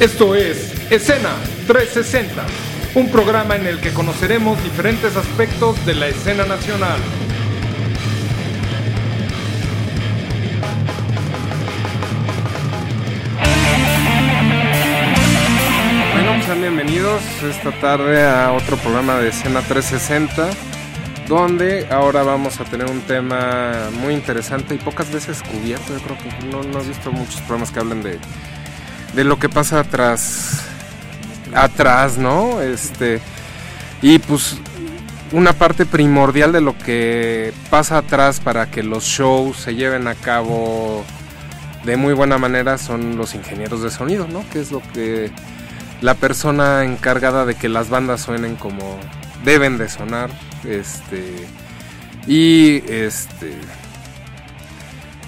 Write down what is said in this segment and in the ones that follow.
Esto es Escena 360, un programa en el que conoceremos diferentes aspectos de la escena nacional. Bueno, sean bienvenidos esta tarde a otro programa de Escena 360 donde ahora vamos a tener un tema muy interesante y pocas veces cubierto. Yo creo que no, no he visto muchos programas que hablen de, de lo que pasa atrás, atrás, ¿no? Este, y pues una parte primordial de lo que pasa atrás para que los shows se lleven a cabo de muy buena manera son los ingenieros de sonido, ¿no? Que es lo que la persona encargada de que las bandas suenen como deben de sonar este. Y este.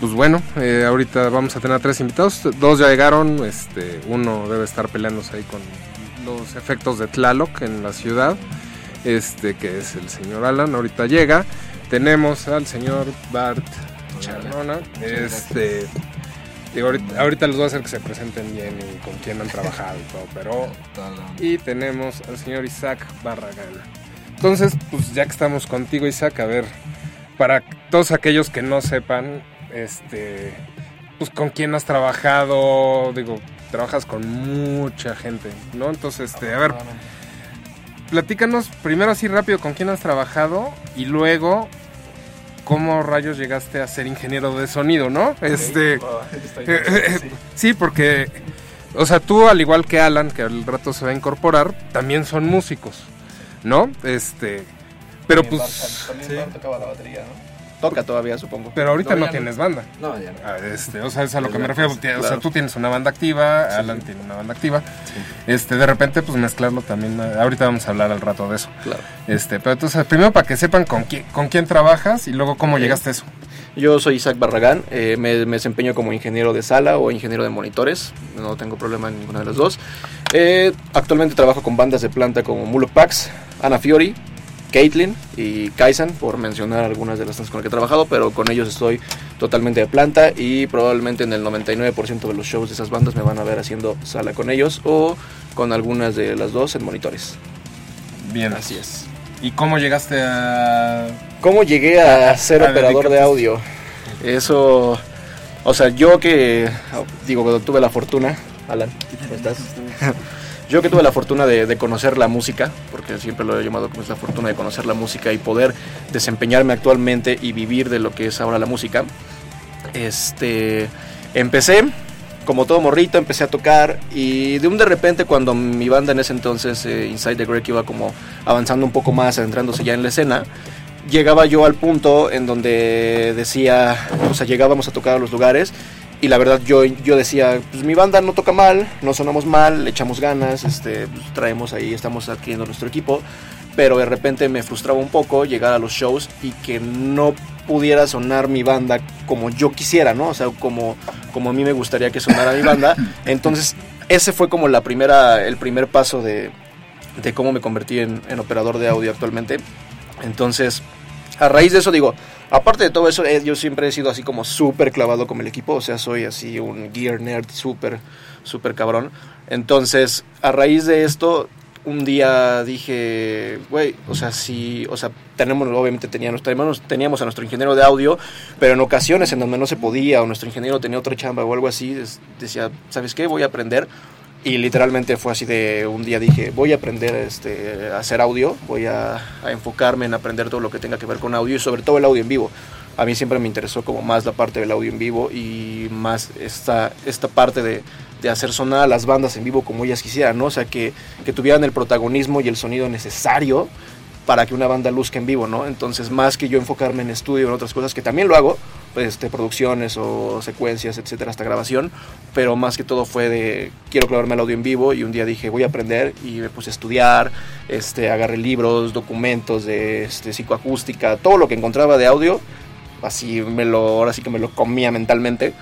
Pues bueno, eh, ahorita vamos a tener a tres invitados. Dos ya llegaron. Este, uno debe estar peleándose ahí con los efectos de Tlaloc en la ciudad. Este, que es el señor Alan. Ahorita llega. Tenemos al señor Bart Charnona. Este. ahorita, ahorita, les voy a hacer que se presenten bien y con quién han trabajado y todo, pero... Y tenemos al señor Isaac Barragán. Entonces, pues ya que estamos contigo, Isaac, a ver, para todos aquellos que no sepan, este, pues con quién has trabajado, digo, trabajas con mucha gente, ¿no? Entonces, este, a ver, platícanos primero así rápido con quién has trabajado y luego cómo rayos llegaste a ser ingeniero de sonido, ¿no? este, sí, porque, o sea, tú al igual que Alan, que al rato se va a incorporar, también son músicos. ¿no? Este, pero pues... también tocaba la batería, ¿no? Toca todavía, supongo. Pero ahorita no, tienes banda. No, ya no. Ah, este, o sea, es a lo que me refiero. O sea, tú tienes una banda activa, Alan tiene una banda activa. Este, de repente, pues mezclarlo también. Ahorita vamos a hablar al rato de eso. Claro. Este, pero entonces, primero para que sepan con quién, con quién trabajas y luego cómo llegaste a eso. Yo soy Isaac Barragán, eh, me, desempeño como ingeniero de sala o ingeniero de monitores, no tengo problema en ninguna de las dos. Eh, actualmente trabajo con bandas de planta como Muluk Pax, Ana Fiori, Caitlin y Kaisan, por mencionar algunas de las con las que he trabajado, pero con ellos estoy totalmente de planta y probablemente en el 99% de los shows de esas bandas me van a ver haciendo sala con ellos o con algunas de las dos en monitores. Bien. Así es. ¿Y cómo llegaste a...? ¿Cómo llegué a, ser operador de audio? Eso... O sea, yo que... Digo, tuve la fortuna... Alan, ¿cómo estás? Yo que tuve la fortuna de, conocer la música, porque siempre lo he llamado como es la fortuna de conocer la música y poder desempeñarme actualmente y vivir de lo que es ahora la música. Este, empecé como todo morrito, empecé a tocar y de un de repente cuando mi banda en ese entonces, eh, Inside the Greg, iba como avanzando un poco más, adentrándose ya en la escena, llegaba yo al punto en donde decía, o sea, llegábamos a tocar a los lugares y la verdad yo, yo decía, pues mi banda no toca mal, no sonamos mal, le echamos ganas, este, pues, traemos ahí, estamos adquiriendo nuestro equipo, pero de repente me frustraba un poco llegar a los shows y que no pudiera sonar mi banda como yo quisiera, ¿no? O sea, como, como a mí me gustaría que sonara mi banda. Entonces, ese fue como la primera, el primer paso de, de cómo me convertí en, en operador de audio actualmente. Entonces, a raíz de eso digo, aparte de todo eso, eh, yo siempre he sido así como súper clavado con el equipo, o sea, soy así un gear nerd súper, súper cabrón. Entonces, a raíz de esto, un día dije, güey, o sea, sí, o sea, tenemos, obviamente teníamos, teníamos a nuestro ingeniero de audio, pero en ocasiones en donde no se podía, o nuestro ingeniero tenía otra chamba o algo así, decía, ¿sabes qué? Voy a aprender y literalmente fue así de un día dije, voy a aprender este, a hacer audio, voy a, enfocarme en aprender todo lo que tenga que ver con audio y sobre todo el audio en vivo. A mí siempre me interesó como más la parte del audio en vivo y más esta, esta parte de, de hacer sonar las bandas en vivo como ellas quisieran, ¿no? O sea, que, que tuvieran el protagonismo y el sonido necesario para que una banda luzca en vivo, ¿no? Entonces, más que yo enfocarme en estudio en otras cosas, que también lo hago, pues, este, producciones o secuencias, etcétera, hasta grabación, pero más que todo fue de quiero clavarme el audio en vivo y un día dije voy a aprender y me puse a estudiar, este, agarré libros, documentos de este, psicoacústica, todo lo que encontraba de audio, así me lo, ahora sí que me lo comía mentalmente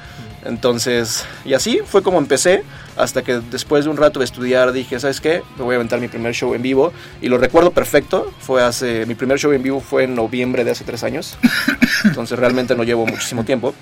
entonces, y así fue como empecé, hasta que después de un rato de estudiar dije, ¿sabes qué? Me voy a aventar mi primer show en vivo. Y lo recuerdo perfecto, fue hace, mi primer show en vivo fue en noviembre de hace tres años. Entonces realmente no llevo muchísimo tiempo.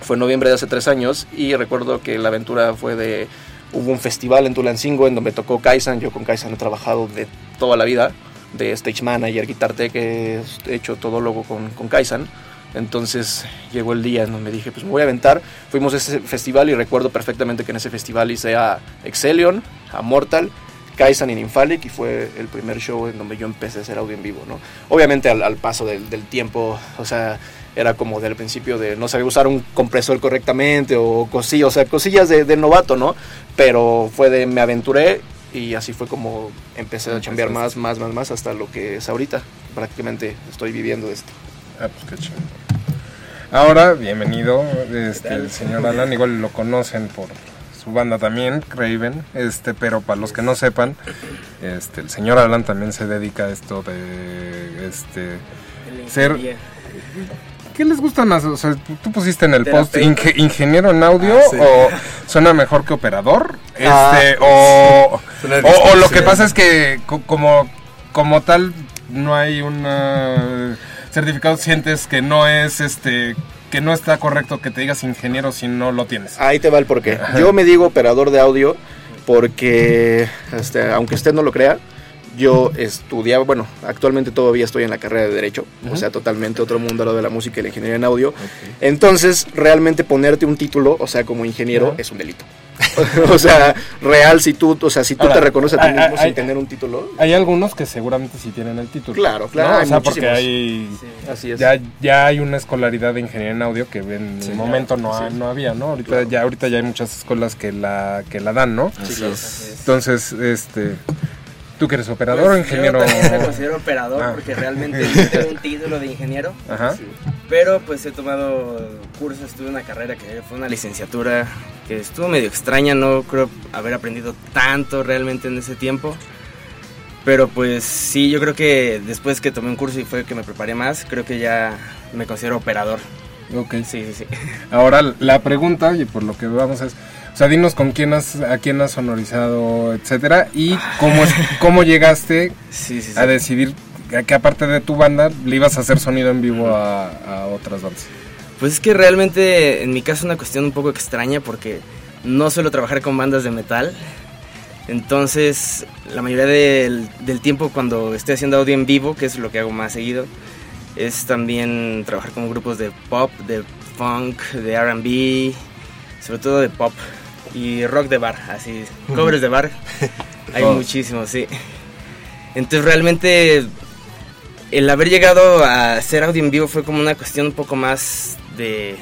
Fue en noviembre de hace tres años y recuerdo que la aventura fue de hubo un festival en Tulancingo en donde tocó Kaisan. Yo con Kaisan he trabajado de toda la vida, de stage manager, guitar tech, he hecho todo logo con, con Kaisan. Entonces llegó el día en donde me dije, pues me voy a aventar. Fuimos a ese festival y recuerdo perfectamente que en ese festival hice a Excelion, a Mortal, Kaisan y Nymphalic y fue el primer show en donde yo empecé a hacer audio en vivo, ¿no? Obviamente al, paso del, del, tiempo, o sea, era como del principio de no saber usar un compresor correctamente o cosillas, o sea, cosillas de, novato, ¿no? Pero fue de me aventuré y así fue como empecé a chambear más, más, más, más hasta lo que es ahorita. Prácticamente estoy viviendo esto. Ah, pues qué chido. Ahora, bienvenido, este, el señor Alan, igual lo conocen por su banda también, Craven, este, pero para los que no sepan, este, el señor Alan también se dedica a esto de este ser ¿Qué les gusta más? O sea, tú pusiste en el post ingeniero en audio ah, o suena mejor que operador, ah, este, o, o, lo que pasa es que como, como tal no hay un certificado, sientes que no es este que no está correcto que te digas ingeniero si no lo tienes. Ahí te va el porqué. Yo me digo operador de audio porque, este, aunque usted no lo crea, yo estudiaba, bueno, actualmente todavía estoy en la carrera de Derecho, o sea, totalmente otro mundo a lo de la música y la ingeniería en audio. Entonces, realmente ponerte un título, o sea, como ingeniero, es un delito. o sea, real, si tú, o sea, si tú te reconoces a ti mismo sin tener un título. Hay algunos que seguramente sí tienen el título. Claro, claro. O sea, porque hay, así es. Ya, ya hay una escolaridad de ingeniería en audio que en el momento no, no había, ¿no? Ahorita, ya, ahorita ya hay muchas escuelas que la, que la dan, ¿no? Sí, Entonces, este ¿Tú que eres operador o pues, ingeniero? Yo me considero operador ah. porque realmente tengo un título de ingeniero. Ajá. Pero pues he tomado cursos, estuve una carrera que fue una licenciatura que estuvo medio extraña, no creo haber aprendido tanto realmente en ese tiempo. Pero pues sí, yo creo que después que tomé un curso y fue que me preparé más, creo que ya me considero operador. Ok. Sí, sí, sí. Ahora la pregunta, y por lo que vamos es, sea, dinos con quién has, a quién has sonorizado, etcétera, y cómo, es, cómo llegaste a decidir que aparte de tu banda le ibas a hacer sonido en vivo a, otras bandas. Pues es que realmente en mi caso es una cuestión un poco extraña porque no suelo trabajar con bandas de metal. Entonces, la mayoría del, del, tiempo cuando estoy haciendo audio en vivo, que es lo que hago más seguido, es también trabajar con grupos de pop, de funk, de RB, sobre todo de pop y rock de bar, así, covers de bar. Hay muchísimos, sí. Entonces realmente el haber llegado a hacer audio en vivo fue como una cuestión un poco más de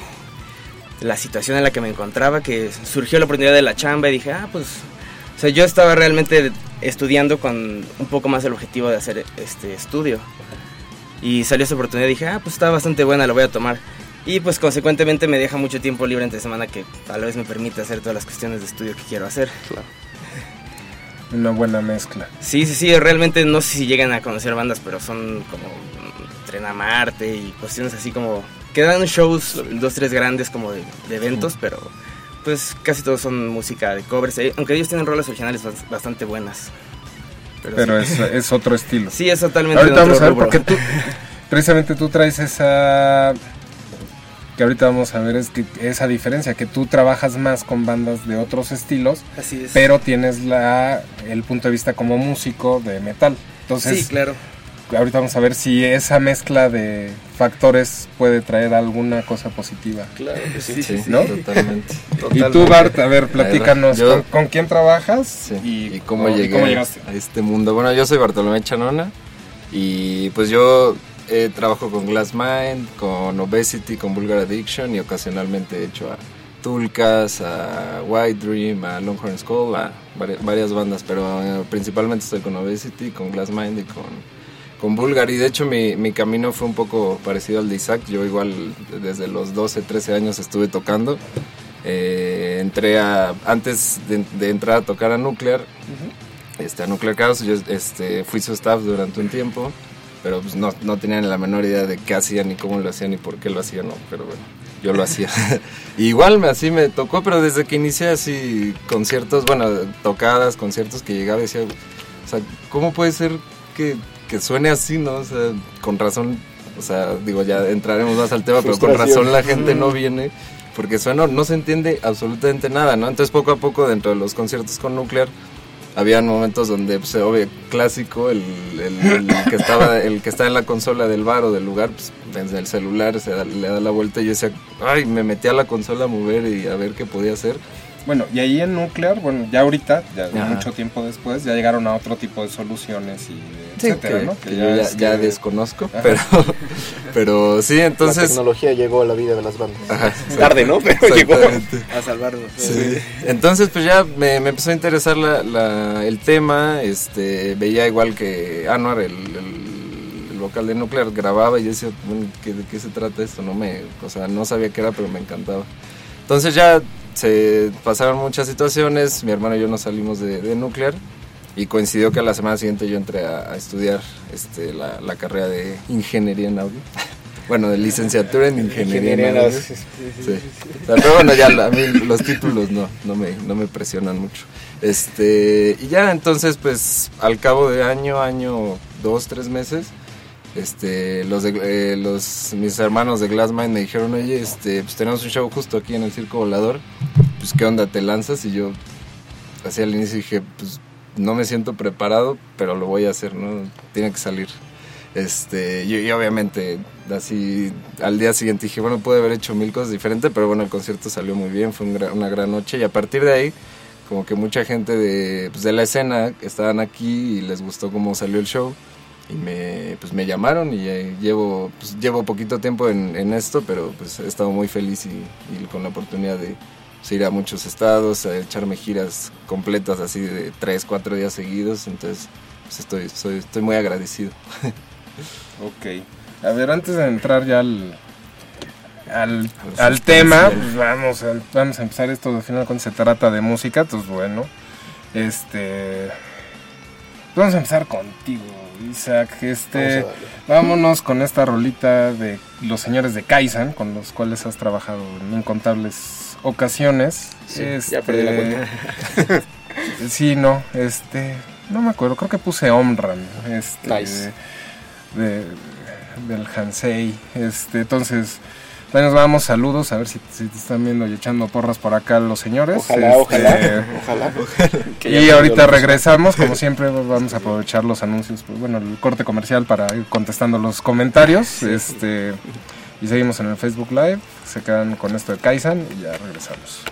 la situación en la que me encontraba, que surgió la oportunidad de la chamba y dije, ah, pues, o sea, yo estaba realmente estudiando con un poco más el objetivo de hacer este estudio. Y salió esa oportunidad y dije, ah, pues está bastante buena, lo voy a tomar. Y pues consecuentemente me deja mucho tiempo libre entre semana que a la vez me permite hacer todas las cuestiones de estudio que quiero hacer. Claro. Una buena mezcla. Sí, sí, sí, realmente no sé si llegan a conocer bandas, pero son como Tren a Marte y cuestiones así como... Que dan shows, dos, tres grandes como de, eventos, pero pues casi todos son música de covers, eh, aunque ellos tienen roles originales bastante buenas. Pero, es, otro estilo. Sí, es totalmente Ahorita vamos a ver porque tú, precisamente tú traes esa que ahorita vamos a ver es que esa diferencia, que tú trabajas más con bandas de otros estilos, pero tienes la, el punto de vista como músico de metal. Entonces, sí, claro. Ahorita vamos a ver si esa mezcla de factores puede traer alguna cosa positiva. Claro que sí, sí, ¿no? Totalmente. Y tú, Bart, a ver, platícanos, ¿con, quién trabajas y, cómo, llegaste a este mundo? Bueno, yo soy Bartolomé Chanona y pues yo eh, trabajo con Glassmind, con Obesity, con Vulgar Addiction y ocasionalmente he hecho a Tulcas, a White Dream, a Longhorn Skull, a varias, bandas, pero eh, principalmente estoy con Obesity, con Glassmind y con, con Vulgar. Y de hecho mi, mi, camino fue un poco parecido al de Isaac. Yo igual desde los 12, 13 años estuve tocando. Eh, entré a, antes de, entrar a tocar a Nuclear, este, a Nuclear Chaos, yo este, fui su staff durante un tiempo pero pues no, no tenían la menor idea de qué hacían, ni cómo lo hacían, ni por qué lo hacían, no, pero bueno, yo lo hacía. Igual me, así me tocó, pero desde que inicié así conciertos, bueno, tocadas, conciertos que llegaba decía, o sea, ¿cómo puede ser que, que suene así, no? O sea, con razón, o sea, digo, ya entraremos más al tema, pero con razón la gente no viene porque suena, no se entiende absolutamente nada, ¿no? Entonces poco a poco dentro de los conciertos con Nuclear habían momentos donde, pues, obvio, clásico, el, que estaba el que está en la consola del bar o del lugar, pues, desde el celular se le da la vuelta y yo decía, ay, me metí a la consola a mover y a ver qué podía hacer. Bueno, y ahí en Nuclear, bueno, ya ahorita, ya mucho tiempo después, ya llegaron a otro tipo de soluciones y etcétera, ¿no? Que, yo ya, desconozco, pero, pero sí, entonces... La tecnología llegó a la vida de las bandas. Tarde, ¿no? Pero llegó a salvarnos. Sí. Entonces, pues ya me, empezó a interesar la, el tema, este, veía igual que Anuar, el, el vocal de Nuclear grababa y yo decía, bueno, ¿de qué se trata esto? No me, o sea, no sabía qué era, pero me encantaba. Entonces ya se pasaron muchas situaciones, mi hermano y yo nos salimos de, de Nuclear y coincidió que a la semana siguiente yo entré a, estudiar este, la, la, carrera de ingeniería en audio. bueno, de licenciatura en ingeniería, en audio. Sí, pero bueno, ya a mí los títulos no, no, me, no me presionan mucho. Este, y ya entonces, pues al cabo de año, año, dos, tres meses, este, los, de, eh, los mis hermanos de Glassmind me dijeron, oye, este, pues tenemos un show justo aquí en el Circo Volador, pues qué onda, te lanzas y yo, así al inicio dije, pues no me siento preparado, pero lo voy a hacer, ¿no? Tiene que salir. Este, y, obviamente así al día siguiente dije, bueno, pude haber hecho mil cosas diferentes, pero bueno, el concierto salió muy bien, fue una gran noche y a partir de ahí como que mucha gente de, pues, de la escena estaban aquí y les gustó cómo salió el show y me, pues me llamaron y llevo, pues llevo poquito tiempo en, esto, pero pues he estado muy feliz y, con la oportunidad de pues, ir a muchos estados, a echarme giras completas así de tres, cuatro días seguidos, entonces pues estoy, soy, estoy muy agradecido. ok, a ver, antes de entrar ya al, al, al tema, pues vamos, a, vamos a empezar esto, al final cuando se trata de música, pues bueno, este... Vamos a empezar contigo, Isaac, este, vámonos con esta rolita de los señores de Kaizen, con los cuales has trabajado en incontables ocasiones. Sí, ya perdí la cuenta. sí, no, este, no me acuerdo, creo que puse Omran, este, de, del Hansei, este, entonces nos vamos, saludos, a ver si, te están viendo y echando porras por acá los señores. Ojalá, este, ojalá, ojalá. y ahorita regresamos, como siempre vamos a aprovechar los anuncios, pues, bueno, el corte comercial para ir contestando los comentarios. este Y seguimos en el Facebook Live, se quedan con esto de Kaizen y ya regresamos.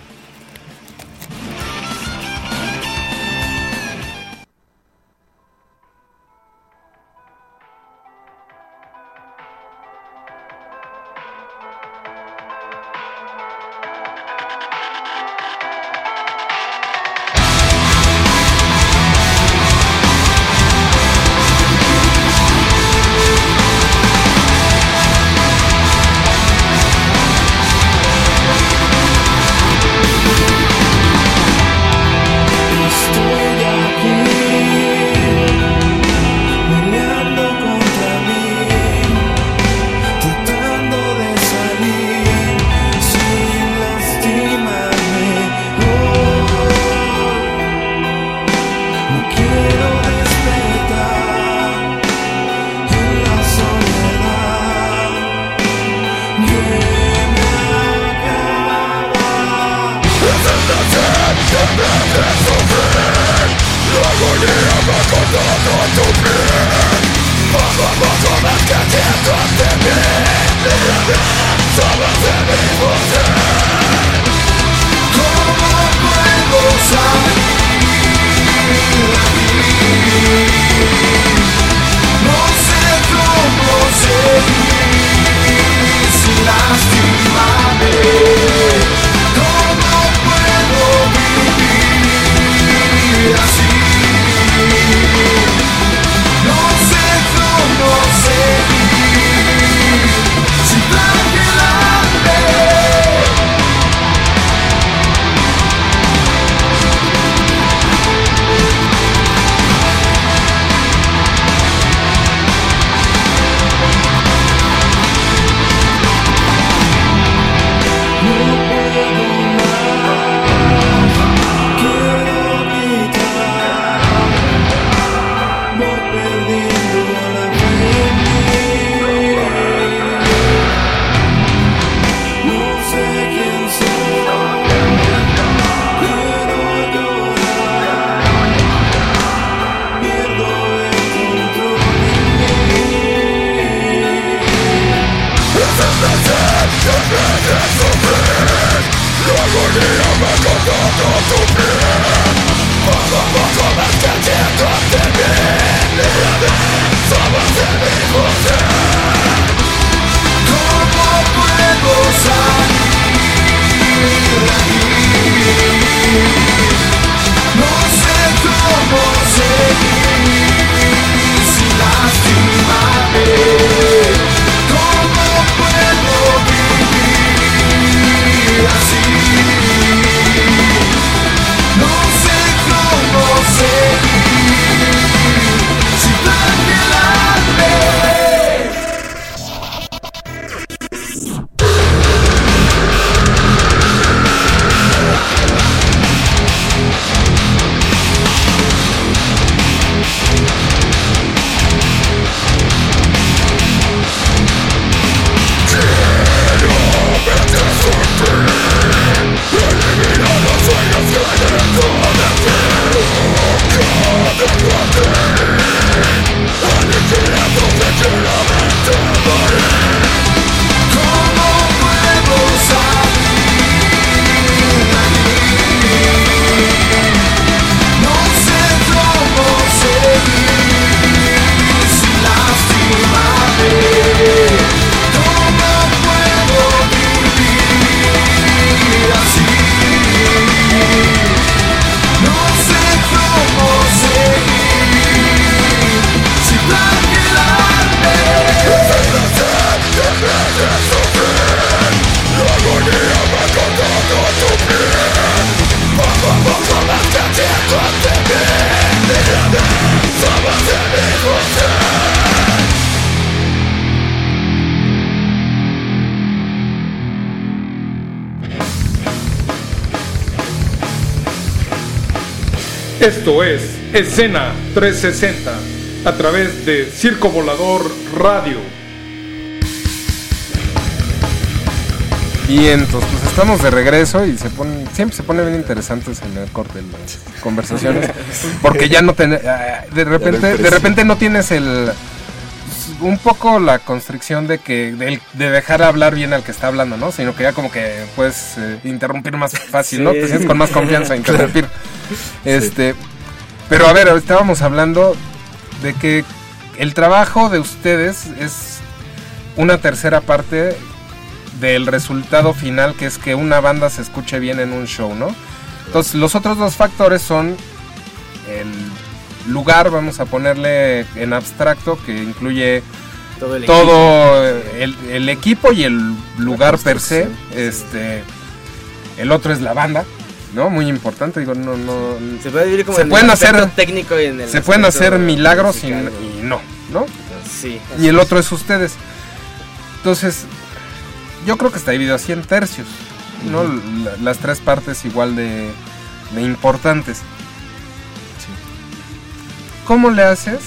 Esto es Escena 360 a través de Circo Volador Radio. Bien, entonces pues estamos de regreso y se pone, siempre se pone bien interesantes en el corte las conversaciones porque ya no ten, ah, de repente de repente no tienes el un poco la constricción de que de, dejar hablar bien al que está hablando, ¿no? Sino que ya como que puedes eh, interrumpir más fácil, ¿no? Te sientes con más confianza interrumpir. Este, pero a ver, estábamos hablando de que el trabajo de ustedes es una tercera parte del resultado final, que es que una banda se escuche bien en un show, ¿no? Entonces, los otros dos factores son el lugar, vamos a ponerle en abstracto, que incluye todo el, equipo. y el lugar per se. Este, el otro es la banda. ¿no? Muy importante, digo, no, no... Se puede vivir como se pueden hacer técnico y en el Se pueden hacer milagros y, no, ¿no? Sí. Y el otro es ustedes. Entonces, yo creo que está dividido así en tercios, ¿no? las tres partes igual de, de importantes. ¿Cómo le haces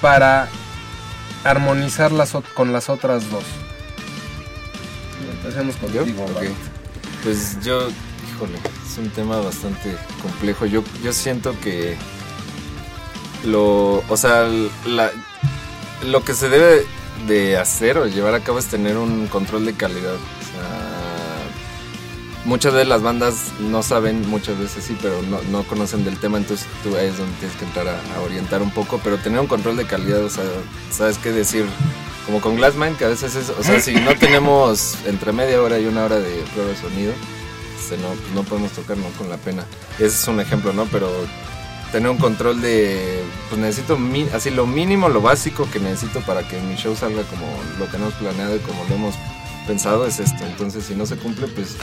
para armonizar las, con las otras dos? Empecemos contigo. Pues yo, híjole, es un tema bastante complejo. Yo, yo siento que lo, o sea, lo que se debe de hacer o llevar a cabo es tener un control de calidad. Muchas de las bandas no saben, muchas veces sí, pero no, conocen del tema, entonces tú ahí es donde tienes que entrar a, orientar un poco, pero tener un control de calidad, o sea, sabes qué decir como con Glassman, que a veces es, o sea, si no tenemos entre media hora y una hora de prueba de sonido, este, no, pues no podemos tocar, ¿no? Con la pena. Ese es un ejemplo, ¿no? Pero tener un control de, pues necesito así lo mínimo, lo básico que necesito para que mi show salga como lo tenemos planeado y como lo hemos pensado es esto. Entonces, si no se cumple, pues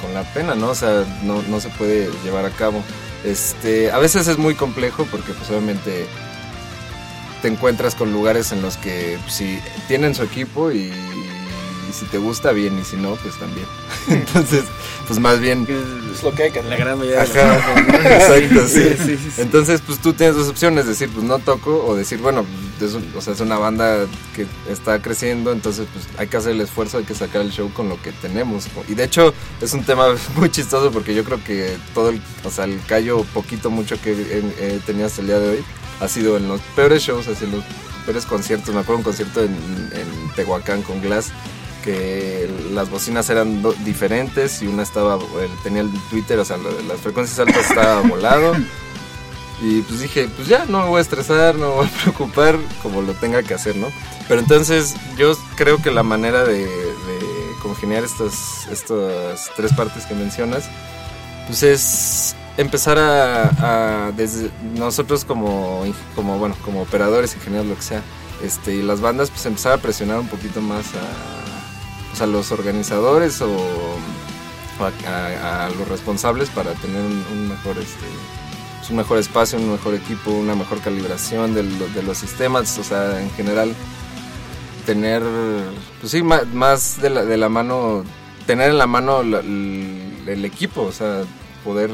con la pena, ¿no? O sea, no, no se puede llevar a cabo. Este, a veces es muy complejo porque pues obviamente te encuentras con lugares en los que si tienen su equipo y, si te gusta bien y si no, pues también. Entonces, pues más bien... Es lo que hay que La gran mayoría Exacto, sí. Entonces, pues tú tienes dos opciones, decir, pues no toco o decir, bueno, es, o sea, es una banda que está creciendo, entonces pues hay que hacer el esfuerzo, hay que sacar el show con lo que tenemos. Y de hecho, es un tema muy chistoso porque yo creo que todo el, o sea, el callo poquito, mucho que hasta el día de hoy, ha sido en los peores shows, así en los peores conciertos. Me acuerdo un concierto en, Tehuacán con Glass que las bocinas eran diferentes y una estaba, tenía el Twitter, o sea, las frecuencias altas estaba volado Y pues dije, pues ya, no me voy a estresar, no me voy a preocupar como lo tenga que hacer, ¿no? Pero entonces yo creo que la manera de, congeniar estas, estas tres partes que mencionas, pues es empezar a, desde nosotros como, como, bueno, como operadores, ingenieros, lo que sea, este, y las bandas, pues empezar a presionar un poquito más a, pues, los organizadores o, a, los responsables para tener un, mejor este, pues, un mejor espacio, un mejor equipo, una mejor calibración de, de los sistemas, o sea, en general tener, pues sí, más, de, la, de la mano, tener en la mano el, equipo, o sea, poder,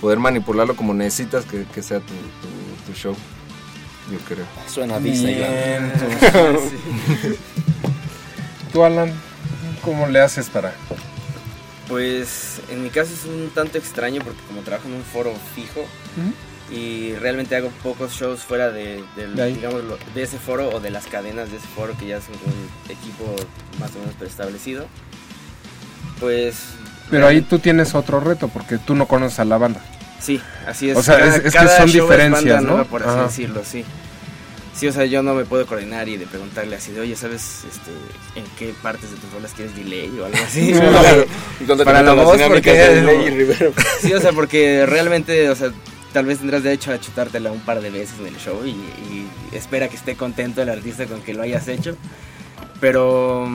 poder manipularlo como necesitas que, que sea tu, tu, show, yo creo. Suena Disneyland. Tú, Alan, ¿cómo le haces para...? Pues en mi caso es un tanto extraño porque como trabajo en un foro fijo, y realmente hago pocos shows fuera de, digamos, de ese foro o de las cadenas de ese foro que ya son un equipo más o menos preestablecido. Pues... Pero ahí tú tienes otro reto porque tú no conoces a la banda. Sí, así es. O sea, es, que son diferencias, ¿no? por así decirlo, sí. Sí, o sea, yo no me puedo coordinar y de preguntarle así de, oye, ¿sabes este, en qué partes de tus rolas quieres delay o algo así? para la voz, porque... Sí, o sea, porque realmente, o sea, tal vez tendrás derecho a chutártela un par de veces en el show y, espera que esté contento el artista con que lo hayas hecho. Pero,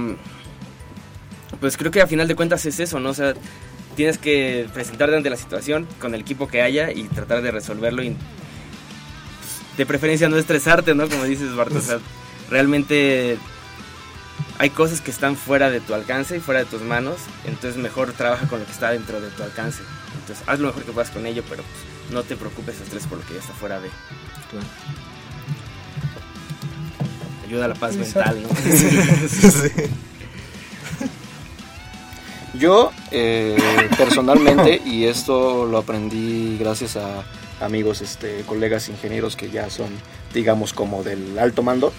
pues creo que a final de cuentas es eso, ¿no? O sea, tienes que presentarte ante la situación con el equipo que haya y tratar de resolverlo y de preferencia no estresarte, ¿no? Como dices, Bart, o sea, realmente hay cosas que están fuera de tu alcance y fuera de tus manos, entonces mejor trabaja con lo que está dentro de tu alcance. Entonces, haz lo mejor que puedas con ello, pero pues, no te preocupes, estrés por lo que ya está fuera de. Ayuda a la paz mental, ¿no? Yo, eh, personalmente, y esto lo aprendí gracias a amigos, este, colegas ingenieros que ya son, digamos, como del alto mando,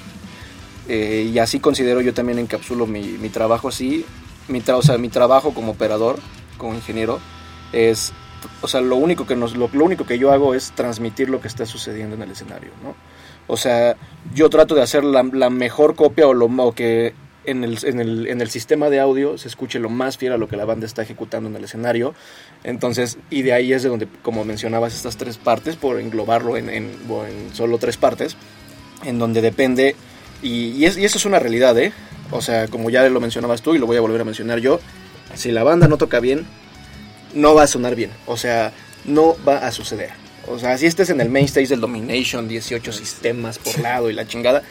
eh, y así considero yo también encapsulo mi, mi trabajo así, mi, o sea, mi trabajo como operador, como ingeniero, es o sea, lo único que nos, lo, único que yo hago es transmitir lo que está sucediendo en el escenario, ¿no? O sea, yo trato de hacer la, mejor copia o lo que en el, en, el, en el, sistema de audio se escuche lo más fiel a lo que la banda está ejecutando en el escenario. Entonces, y de ahí es de donde, como mencionabas, estas tres partes, por englobarlo en, en, solo tres partes, en donde depende, y, y, es, y, eso es una realidad, ¿eh? O sea, como ya lo mencionabas tú y lo voy a volver a mencionar yo, si la banda no toca bien, no va a sonar bien. O sea, no va a suceder. O sea, si estés en el main stage del Domination, 18 sistemas por lado y la chingada,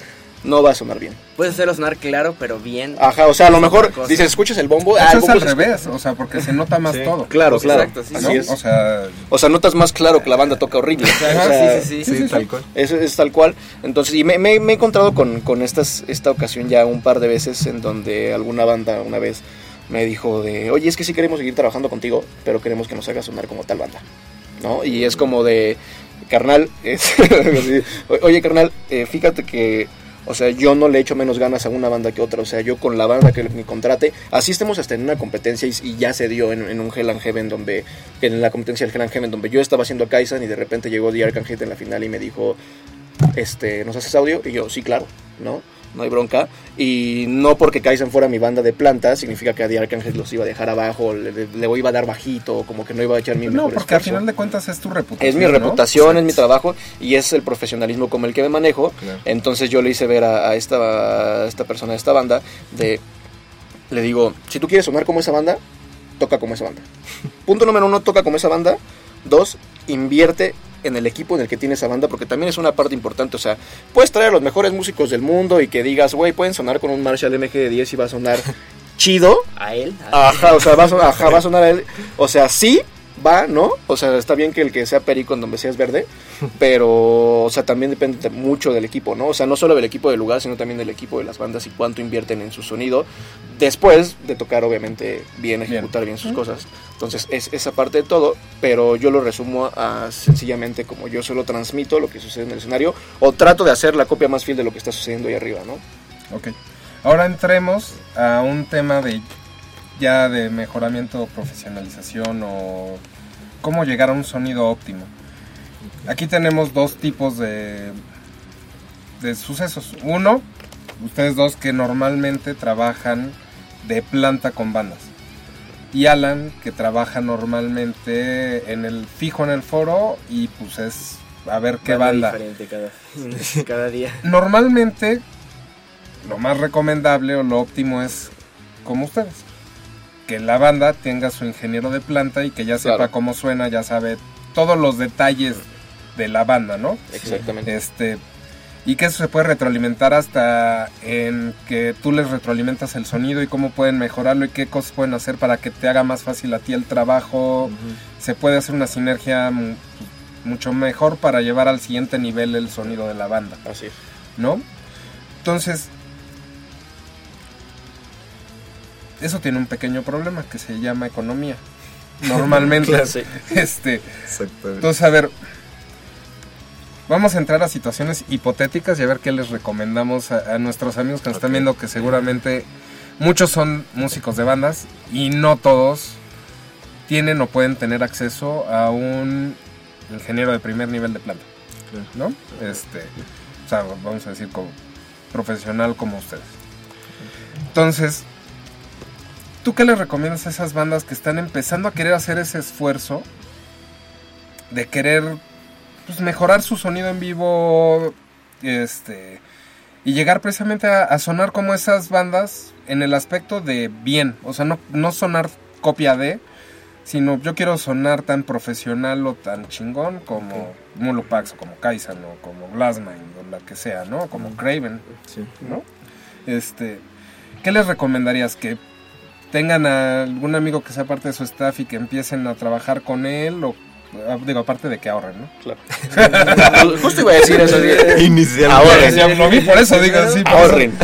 no va a sonar bien. Puedes hacerlo sonar claro, pero bien. Ajá, o sea, a lo mejor dices, escuchas el bombo. Ah, es al revés, o sea, porque se nota más todo. Claro, claro. Exacto, sí, Así es. O sea, o sea, notas más claro que la banda toca horrible. o sea, sí, sí, sí, tal cual. Es tal cual. Entonces, y me, me, he encontrado con, con estas, esta ocasión ya un par de veces en donde alguna banda una vez me dijo de, oye, es que sí queremos seguir trabajando contigo, pero queremos que nos haga sonar como tal banda, ¿no? Y es como de, carnal, oye, carnal, eh, fíjate que, o sea, yo no le echo menos ganas a una banda que otra, o sea, yo con la banda que me contrate, así estemos hasta en una competencia y, ya se dio en, un Hell and Heaven, donde, en la competencia del Hell and Heaven, donde yo estaba haciendo a Kaisan y de repente llegó The Arcangel en la final y me dijo, este, ¿nos haces audio? Y yo, sí, claro, ¿no? No hay bronca. Y no porque Kaizen fuera mi banda de plantas, significa que a The Arcángel los iba a dejar abajo, le, le, iba a dar bajito, como que no iba a echar mi No, porque al final de cuentas es tu reputación. Es mi reputación, es mi trabajo y es el profesionalismo como el que me manejo. Entonces yo le hice ver a, esta, esta persona de esta banda de. Le digo, si tú quieres sonar como esa banda, toca como esa banda. Punto número uno, toca como esa banda. Dos, invierte en el equipo en el que tiene esa banda, porque también es una parte importante. O sea, puedes traer a los mejores músicos del mundo y que digas, güey, pueden sonar con un Marshall MG10 y va a sonar chido. A él. Ajá, o sea, va a, ajá, va a sonar a él. O sea, sí, va, ¿no? O sea, está bien que el que sea perico en donde sea es verde, pero, o sea, también depende mucho del equipo, ¿no? O sea, no solo del equipo del lugar, sino también del equipo de las bandas y cuánto invierten en su sonido, después de tocar, obviamente, bien, ejecutar bien, sus cosas. Entonces, es esa parte de todo, pero yo lo resumo a, sencillamente como yo solo transmito lo que sucede en el escenario, o trato de hacer la copia más fiel de lo que está sucediendo ahí arriba, ¿no? Ok. Ahora entremos a un tema de ya de mejoramiento, profesionalización o cómo llegar a un sonido óptimo. Aquí tenemos dos tipos de, de sucesos. Uno, ustedes dos que normalmente trabajan de planta con bandas. Y Alan, que trabaja normalmente en el fijo en el foro y pues es a ver qué banda. Diferente cada, día. Normalmente, lo más recomendable o lo óptimo es como ustedes. Que la banda tenga su ingeniero de planta y que ya sepa cómo suena, ya sabe todos los detalles de la banda, ¿no? Exactamente. Este, y que eso se puede retroalimentar hasta en que tú les retroalimentas el sonido y cómo pueden mejorarlo y qué cosas pueden hacer para que te haga más fácil a ti el trabajo. Se puede hacer una sinergia mucho mejor para llevar al siguiente nivel el sonido de la banda. Así ¿No? Entonces, eso tiene un pequeño problema que se llama economía. Normalmente. este, entonces, a ver, vamos a entrar a situaciones hipotéticas y a ver qué les recomendamos a, nuestros amigos que nos están viendo, que seguramente muchos son músicos de bandas y no todos tienen o pueden tener acceso a un ingeniero de primer nivel de planta. ¿No? Este, o sea, vamos a decir como profesional como ustedes. Entonces, ¿tú qué les recomiendas a esas bandas que están empezando a querer hacer ese esfuerzo de querer pues, mejorar su sonido en vivo este y llegar precisamente a, sonar como esas bandas en el aspecto de bien, o sea, no, no sonar copia de, sino yo quiero sonar tan profesional o tan chingón como Mulupax o como Kaizen o como Glassmind o la que sea, ¿no? Como Craven, ¿no? Este, ¿qué les recomendarías? ¿Que tengan a algún amigo que sea parte de su staff y que empiecen a trabajar con él o ah, Digo, aparte de que ahorren, ¿no? Claro. Justo iba a decir eso. Inicialmente. Ahorren. Lo vi por eso, digo, sí. Ahorren.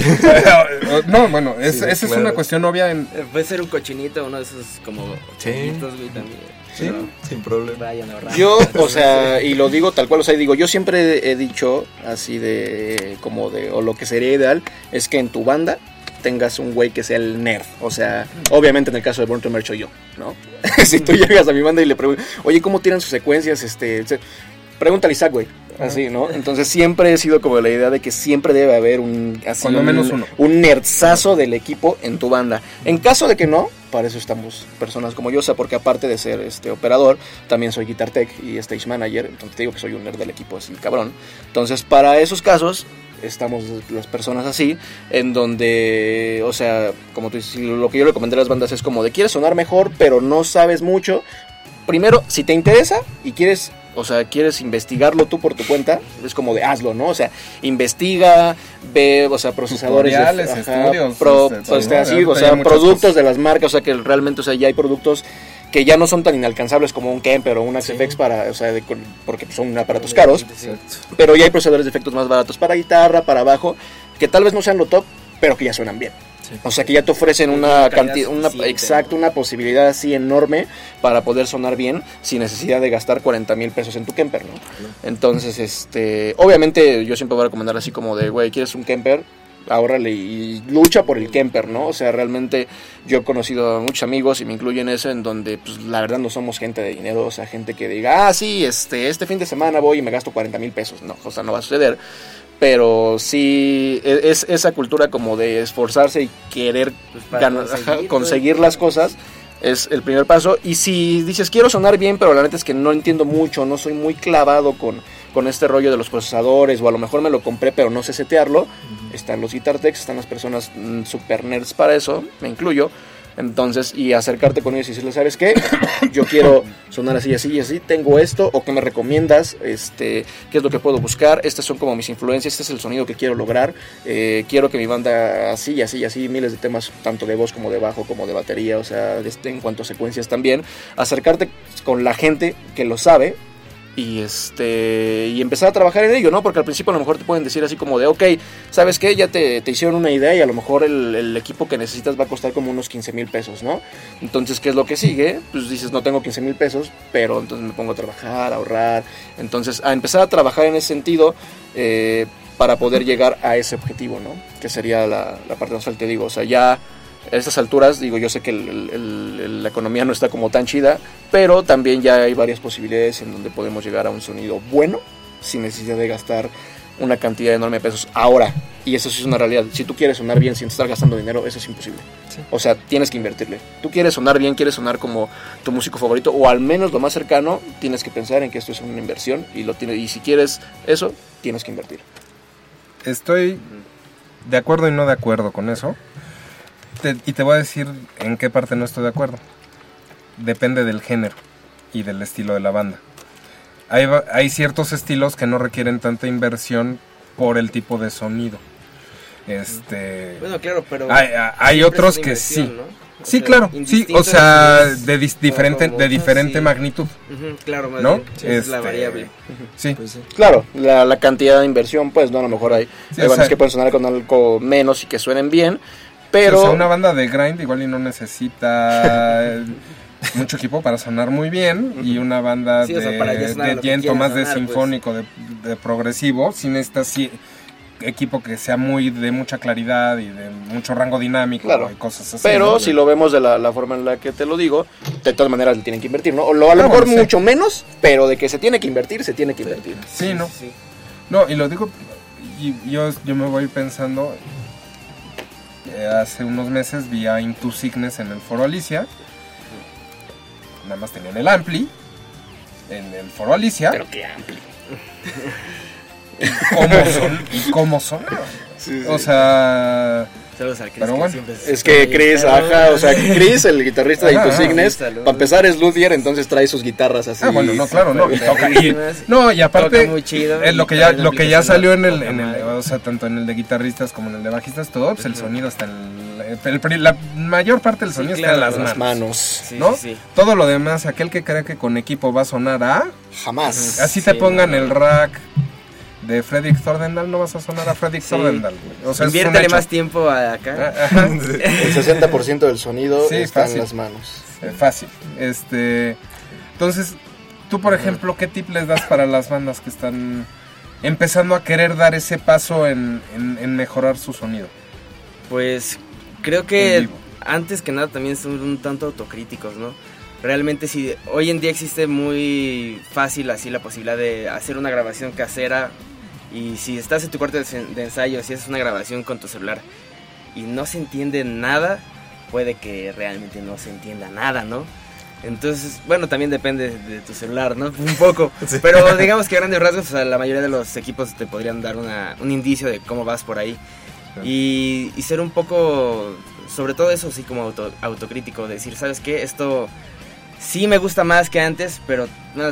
no, bueno, esa es una cuestión obvia. En... Eh, puede ser un cochinito, uno de esos como sí. güey, también. Sí, sin problema. Yo, o sea, y lo digo tal cual, o sea, digo, yo siempre he dicho así de, como de, o lo que sería ideal, es que en tu banda tengas un güey que sea el nerd. O sea, obviamente en el caso de Born to Merch yo, ¿no? si tú llegas a mi banda y le preguntas, oye, ¿cómo tiran sus secuencias? Este, pregúntale a Isaac, güey. Así, ¿no? Entonces siempre he sido como la idea de que siempre debe haber un, así, un, menos uno. un nerdzazo del equipo en tu banda. En caso de que no, para eso estamos personas como yo, o sea, porque aparte de ser este operador, también soy guitar tech y stage manager, entonces te digo que soy un nerd del equipo así, cabrón. Entonces, para esos casos, estamos las personas así, en donde, o sea, como tú dices, lo que yo le comenté a las bandas es como de quieres sonar mejor, pero no sabes mucho. Primero, si te interesa y quieres, o sea, quieres investigarlo tú por tu cuenta, es como de hazlo, ¿no? O sea, investiga, ve, o sea, procesadores, de, estudios, pues, así, o sea, productos de las marcas, o sea, que realmente, o sea, ya hay productos que ya no son tan inalcanzables como un Kemper o un XFX para, o sea, porque son aparatos caros, pero ya hay procesadores de efectos más baratos para guitarra, para bajo, que tal vez no sean lo top, pero que ya suenan bien. O sea que ya te ofrecen una cantidad, una, exacto, una posibilidad así enorme para poder sonar bien sin necesidad de gastar 40 mil pesos en tu Kemper, ¿no? Entonces, este, obviamente yo siempre voy a recomendar así como de, güey, ¿quieres un Kemper? ahórrale y lucha por el Kemper, ¿no? O sea, realmente yo he conocido a muchos amigos y me incluyen eso en donde, pues, la verdad no somos gente de dinero, o sea, gente que diga, ah, sí, este, este fin de semana voy y me gasto 40 mil pesos. No, o sea, no va a suceder. Pero sí, e, es esa cultura como de esforzarse y querer pues, conseguir las cosas es el primer paso. Y si dices, quiero sonar bien, pero la neta es que no entiendo mucho, no soy muy clavado con, con este rollo de los procesadores, o a lo mejor me lo compré, pero no sé setearlo, están los guitar techs, están las personas mm, super nerds para eso, me incluyo. Entonces, y acercarte con ellos y decirles, ¿sabes qué? Yo quiero sonar así, así y así, tengo esto, o que me recomiendas, este, qué es lo que puedo buscar, estas son como mis influencias, este es el sonido que quiero lograr, eh, quiero que mi banda así, así, y así, miles de temas, tanto de voz como de bajo, como de batería, o sea, este, en cuanto a secuencias también, acercarte con la gente que lo sabe, y este y empezar a trabajar en ello, ¿no? Porque al principio a lo mejor te pueden decir así como de, ok, ¿sabes qué? Ya te, te hicieron una idea y a lo mejor el, equipo que necesitas va a costar como unos 15 mil pesos, ¿no? Entonces, ¿qué es lo que sigue? Pues dices, no tengo 15 mil pesos, pero entonces me pongo a trabajar, a ahorrar. Entonces, a empezar a trabajar en ese sentido eh, para poder llegar a ese objetivo, ¿no? Que sería la, parte más que digo, o sea, ya a estas alturas, digo, yo sé que la economía no está como tan chida, pero también ya hay varias posibilidades en donde podemos llegar a un sonido bueno sin necesidad de gastar una cantidad enorme de pesos ahora. Y eso sí es una realidad. Si tú quieres sonar bien sin estar gastando dinero, eso es imposible. O sea, tienes que invertirle. Tú quieres sonar bien, quieres sonar como tu músico favorito, o al menos lo más cercano, tienes que pensar en que esto es una inversión y, lo tiene, y si quieres eso, tienes que invertir. Estoy de acuerdo y no de acuerdo con eso. Y te voy a decir en qué parte no estoy de acuerdo. Depende del género y del estilo de la banda. Hay, hay ciertos estilos que no requieren tanta inversión por el tipo de sonido. Este, bueno, claro, pero hay, otros que sí. sí, claro, sí, o sea, de diferente de diferente magnitud. claro, más ¿no? es la este, variable. Sí. Pues claro, la, cantidad de inversión, pues no, a lo mejor hay, bandas que pueden sonar con algo menos y que suenen bien, pero... O sea, una banda de grind igual y no necesita mucho equipo para sonar muy bien y una banda de, de más de pues. sinfónico, de, progresivo, sin esta equipo que sea muy de mucha claridad y de mucho rango dinámico y cosas así. Pero si lo vemos de la, forma en la que te lo digo, de todas maneras le tienen que invertir, ¿no? O lo, a lo mejor mucho menos, pero de que se tiene que invertir, se tiene que invertir. Sí, ¿no? No, y lo digo, y yo, yo me voy pensando, eh, hace unos meses vi a Into Sickness en el Foro Alicia nada más tenían el Ampli en el foro Alicia. Pero qué Ampli. ¿Y cómo son? ¿Y cómo son? O sea, pero bueno, es que Chris, ajá, o sea, Chris, el guitarrista de Intusignes, para empezar es luthier, entonces trae sus guitarras así. Ah, bueno, no, claro, no, y toca, y, no, y aparte, muy chido, eh, lo que ya, lo que ya salió en el, en el, o sea, tanto en el de guitarristas como en el de bajistas, todo, pues el sonido está en, la mayor parte del sonido está en las, manos, ¿no? Todo lo demás, aquel que crea que con equipo va a sonar a... Jamás. Así te pongan el rack de Fredrik Thordendal no vas a sonar a Fredrik sí. O sea, Inviértele más tiempo a acá. Ah, el 60% del sonido está en las manos. Eh, fácil. Este, entonces, tú por ejemplo, ¿qué tip les das para las bandas que están empezando a querer dar ese paso en, mejorar su sonido? Pues creo que antes que nada también son un tanto autocríticos, ¿no? Realmente si hoy en día existe muy fácil así la posibilidad de hacer una grabación casera y si estás en tu cuarto de ensayo, si haces una grabación con tu celular y no se entiende nada, puede que realmente no se entienda nada, ¿no? Entonces, bueno, también depende de tu celular, ¿no? Un poco. Pero digamos que a grandes rasgos, la mayoría de los equipos te podrían dar un indicio de cómo vas por ahí. Y, ser un poco, sobre todo eso, así como autocrítico, decir, ¿sabes qué? Esto sí me gusta más que antes, pero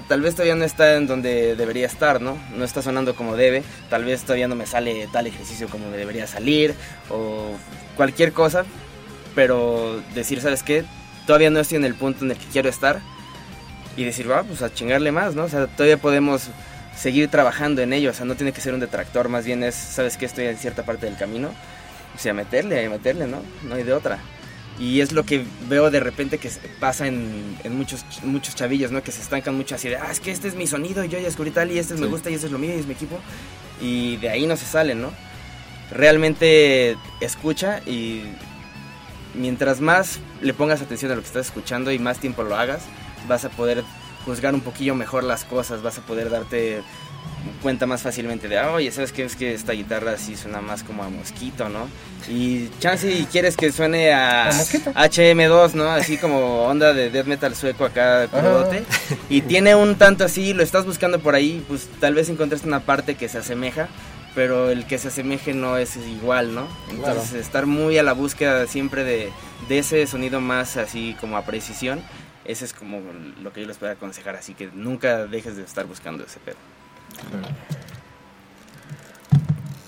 tal vez todavía no está en donde debería estar, ¿no? No está sonando como debe, tal vez todavía no me sale tal ejercicio como me debería salir, o cualquier cosa, pero decir, ¿sabes qué? Todavía no estoy en el punto en el que quiero estar, y decir, va, pues a chingarle más, ¿no? O sea, todavía podemos seguir trabajando en ello, o sea, no tiene que ser un detractor, más bien es, ¿sabes qué? Estoy en cierta parte del camino, o sea, meterle, meterle, ¿no? No hay de otra. Y es lo que veo de repente que pasa en, muchos, muchos chavillos, ¿no? Que se estancan mucho así de, ah, es que este es mi sonido, y yo ya descubrí tal, y este me gusta, y este es lo mío, y es mi equipo. Y de ahí no se salen, ¿no? Realmente escucha y mientras más le pongas atención a lo que estás escuchando y más tiempo lo hagas, vas a poder juzgar un poquillo mejor las cosas, vas a poder darte cuenta más fácilmente de, ah, oye, ¿sabes qué? Es que esta guitarra sí suena más como a mosquito, ¿no? Y chance y quieres que suene a, HM2, ¿no? Así como onda de death metal sueco acá, crudote. Y tiene un tanto así, lo estás buscando por ahí, pues tal vez encontraste una parte que se asemeja, pero el que se asemeje no es igual, ¿no? Entonces estar muy a la búsqueda siempre de, de ese sonido más así como a precisión, ese es como lo que yo les puedo aconsejar, así que nunca dejes de estar buscando ese pedo.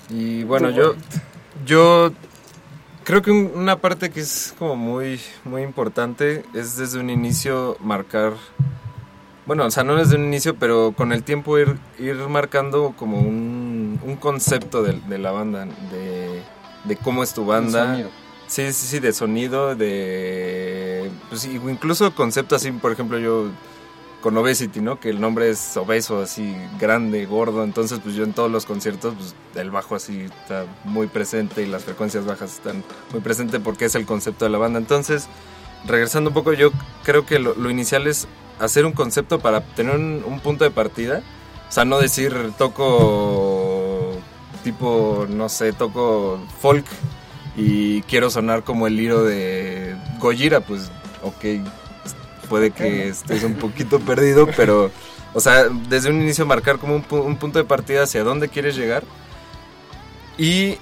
Y bueno, yo, yo creo que una parte que es como muy, muy importante es desde un inicio marcar, bueno, o sea, no desde un inicio, pero con el tiempo ir, ir marcando como un, un concepto de, la banda, de, de, cómo es tu banda. Sí, sí, sí, de sonido, de... Pues incluso concepto así, por ejemplo, yo con Obesity, ¿no? Que el nombre es obeso, así grande, gordo. Entonces, pues yo en todos los conciertos, pues el bajo así está muy presente y las frecuencias bajas están muy presentes porque es el concepto de la banda. Entonces, regresando un poco, yo creo que lo, inicial es hacer un concepto para tener un, punto de partida. O sea, no decir toco tipo, no sé, toco folk y quiero sonar como el hilo de Gojira, pues ok, puede que estés un poquito perdido, pero, o sea, desde un inicio marcar como un, punto de partida hacia dónde quieres llegar. Y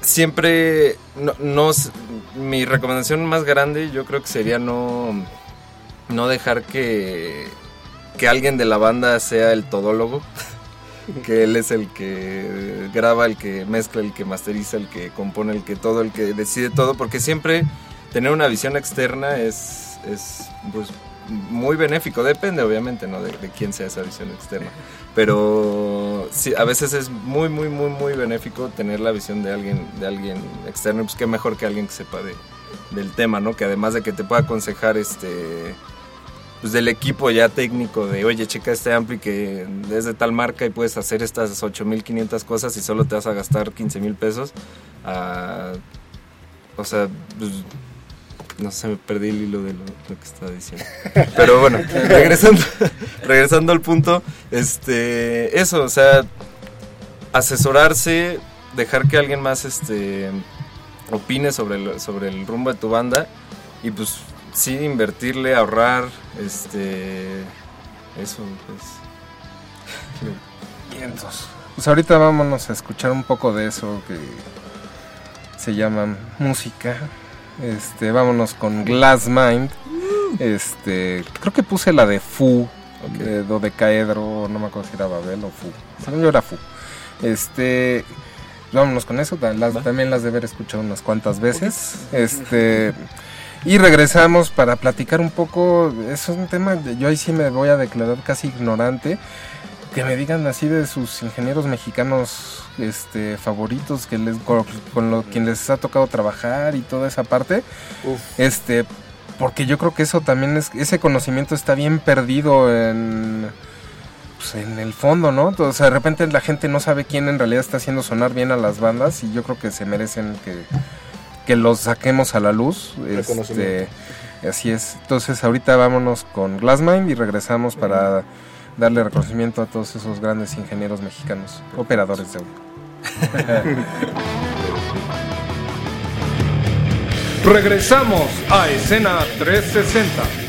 siempre, no, mi recomendación más grande yo creo que sería no, no dejar que, que alguien de la banda sea el todólogo. que él es el que graba, el que mezcla, el que masteriza, el que compone, el que todo, el que decide todo, porque siempre tener una visión externa es, es pues, muy benéfico, depende obviamente ¿no? de, quién sea esa visión externa, pero sí, a veces es muy, muy, muy, muy benéfico tener la visión de alguien, de alguien externo, pues qué mejor que alguien que sepa de, del tema, ¿no? que además de que te pueda aconsejar este pues del equipo ya técnico de, oye, checa este ampli que es de tal marca y puedes hacer estas 8500 cosas y solo te vas a gastar 15 mil pesos. o sea, pues, no sé, me perdí el hilo de lo, que estaba diciendo. Pero bueno, regresando, regresando al punto, este, eso, o sea, asesorarse, dejar que alguien más este, opine sobre el, sobre el rumbo de tu banda y pues sí, invertirle, ahorrar, este, eso, pues. entonces, Pues ahorita vámonos a escuchar un poco de eso que se llama música este, vámonos con Glass Mind. Este, creo que puse la de Fu, de Dodecaedro, no me acuerdo si era Babel o Fu. Según yo era Fu. Este, vámonos con eso. también las de haber escuchado unas cuantas veces. Este. Y regresamos para platicar un poco. Es un tema. yo ahí sí me voy a declarar casi ignorante. Que me digan así de sus ingenieros mexicanos este, favoritos que les, con, lo, quien les ha tocado trabajar y toda esa parte. Este, porque yo creo que eso también es, ese conocimiento está bien perdido en, pues, en el fondo, ¿no? O sea, de repente la gente no sabe quién en realidad está haciendo sonar bien a las bandas y yo creo que se merecen que, que los saquemos a la luz. Este, así es. Entonces ahorita vámonos con Glassmind y regresamos para darle reconocimiento a todos esos grandes ingenieros mexicanos, operadores de audio. Regresamos a escena 360.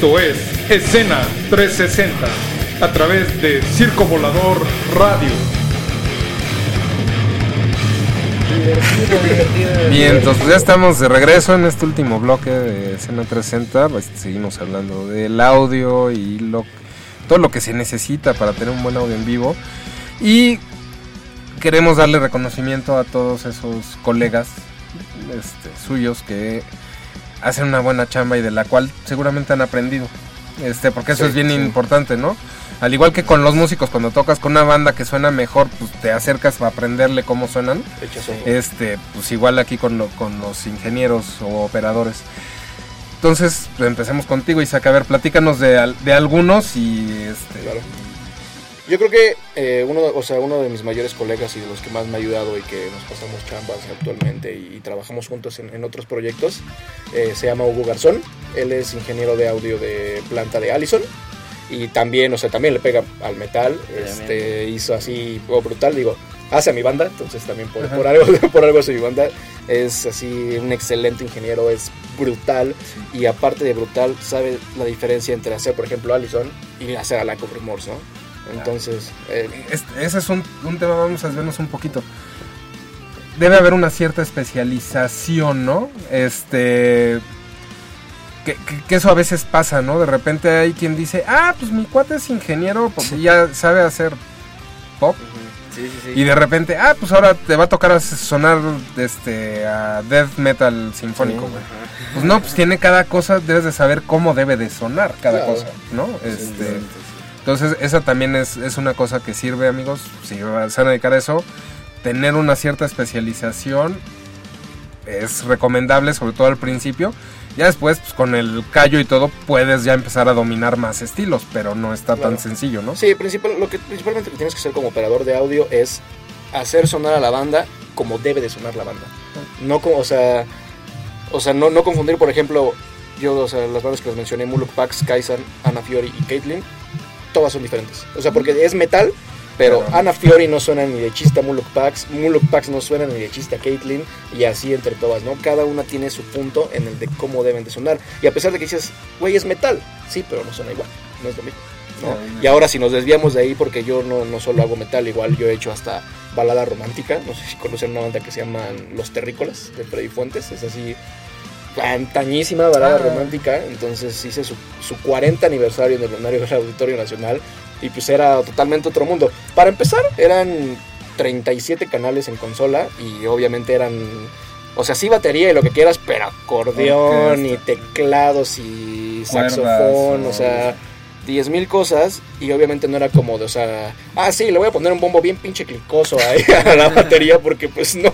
Esto es Escena 360 a través de Circo Volador Radio. Bien, entonces ya estamos de regreso en este último bloque de Escena 360. Pues, seguimos hablando del audio y lo, todo lo que se necesita para tener un buen audio en vivo. Y queremos darle reconocimiento a todos esos colegas este, suyos que hacen una buena chamba y de la cual seguramente han aprendido. Este, porque eso es bien importante, ¿no? Al igual que con los músicos, cuando tocas con una banda que suena mejor, pues te acercas a aprenderle cómo suenan. Este, pues igual aquí con, con los ingenieros o operadores. Entonces, pues, empecemos contigo, Isaac. A ver, platícanos de, de algunos y este, yo creo que eh, uno, o sea, uno de mis mayores colegas y de los que más me ha ayudado y que nos pasamos chambas actualmente y, trabajamos juntos en, otros proyectos eh, se llama Hugo Garzón. Él es ingeniero de audio de planta de Allison y también, o sea, también le pega al metal. Este, hizo así, oh, brutal, digo, hace a mi banda, entonces también por, por algo, por algo hace mi banda. Es así un excelente ingeniero, es brutal y aparte de brutal, sabe la diferencia entre hacer, por ejemplo, Allison y hacer a Lack of Remorse, ¿no? Entonces, eh, ese es un, tema, vamos a vernos un poquito. Debe haber una cierta especialización, ¿no? Este. Que, eso a veces pasa, ¿no? De repente hay quien dice, ah, pues mi cuate es ingeniero porque ya sabe hacer pop. Y de repente, ah, pues ahora te va a tocar sonar este, a death metal sinfónico, Pues no, pues tiene cada cosa, debes de saber cómo debe de sonar cada cosa, ¿no? Este, entonces, esa también es, una cosa que sirve, amigos, si se van a dedicar a eso, tener una cierta especialización es recomendable, sobre todo al principio. Ya después, pues, con el callo y todo, puedes ya empezar a dominar más estilos, pero no está tan sencillo, ¿no? Sí, principal, lo que principalmente tienes que hacer como operador de audio es hacer sonar a la banda como debe de sonar la banda. No como, o sea, o sea, no, no confundir, por ejemplo, yo, o sea, las bandas que les mencioné, Muluk Pax, Kaisan, Ana Fiori y Caitlyn, todas son diferentes. O sea, porque es metal, pero Ana Fiori no suena ni de chista Muluk Pax, Muluk Pax no suena ni de chista Caitlyn, y así entre todas, ¿no? Cada una tiene su punto en el de cómo deben de sonar. Y a pesar de que dices, güey, es metal, sí, pero no suena igual, no es lo mismo. Y ahora si nos desviamos de ahí, porque yo no, no solo hago metal, igual yo he hecho hasta balada romántica, no sé si conocen una banda que se llaman Los Terrícolas, de Freddy Fuentes, es así antañísima balada ah. romántica, entonces hice su, su 40 aniversario en el lunario del Auditorio Nacional y pues era totalmente otro mundo. Para empezar, eran 37 canales en consola y obviamente eran, o sea, sí batería y lo que quieras, pero acordeón y teclados y saxofón, o sea... 10.000 cosas y obviamente no era cómodo, o sea, ah, sí, le voy a poner un bombo bien pinche clicoso ahí a la batería porque pues no,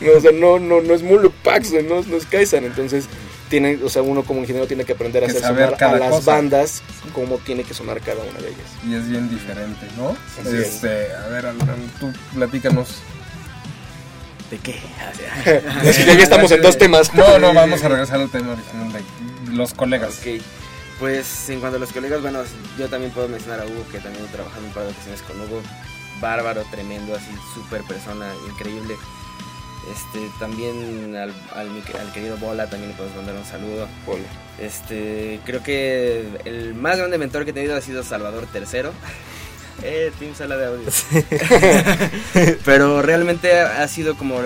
no no, no, no es Muluk Pax, no, no es Kaisan, entonces tienen, o sea, uno como ingeniero tiene que aprender a hacer sonar a las bandas cómo tiene que sonar cada una de ellas. Y es bien diferente, ¿no? Este, a ver, Alan, tú platícanos ¿De qué? Ah, ya estamos en dos temas. No, no, vamos a regresar al tema original de los colegas. Okay. Pues en cuanto a los colegas, bueno, yo también puedo mencionar a Hugo, que también he trabajado un par de ocasiones con Hugo. Bárbaro, tremendo, así, súper persona, increíble. Este, también al, al, querido Bola también le podemos mandar un saludo. Bola. Este, creo que el más grande mentor que he tenido ha sido Salvador III. eh, Team Sala de Audio. Pero realmente ha sido como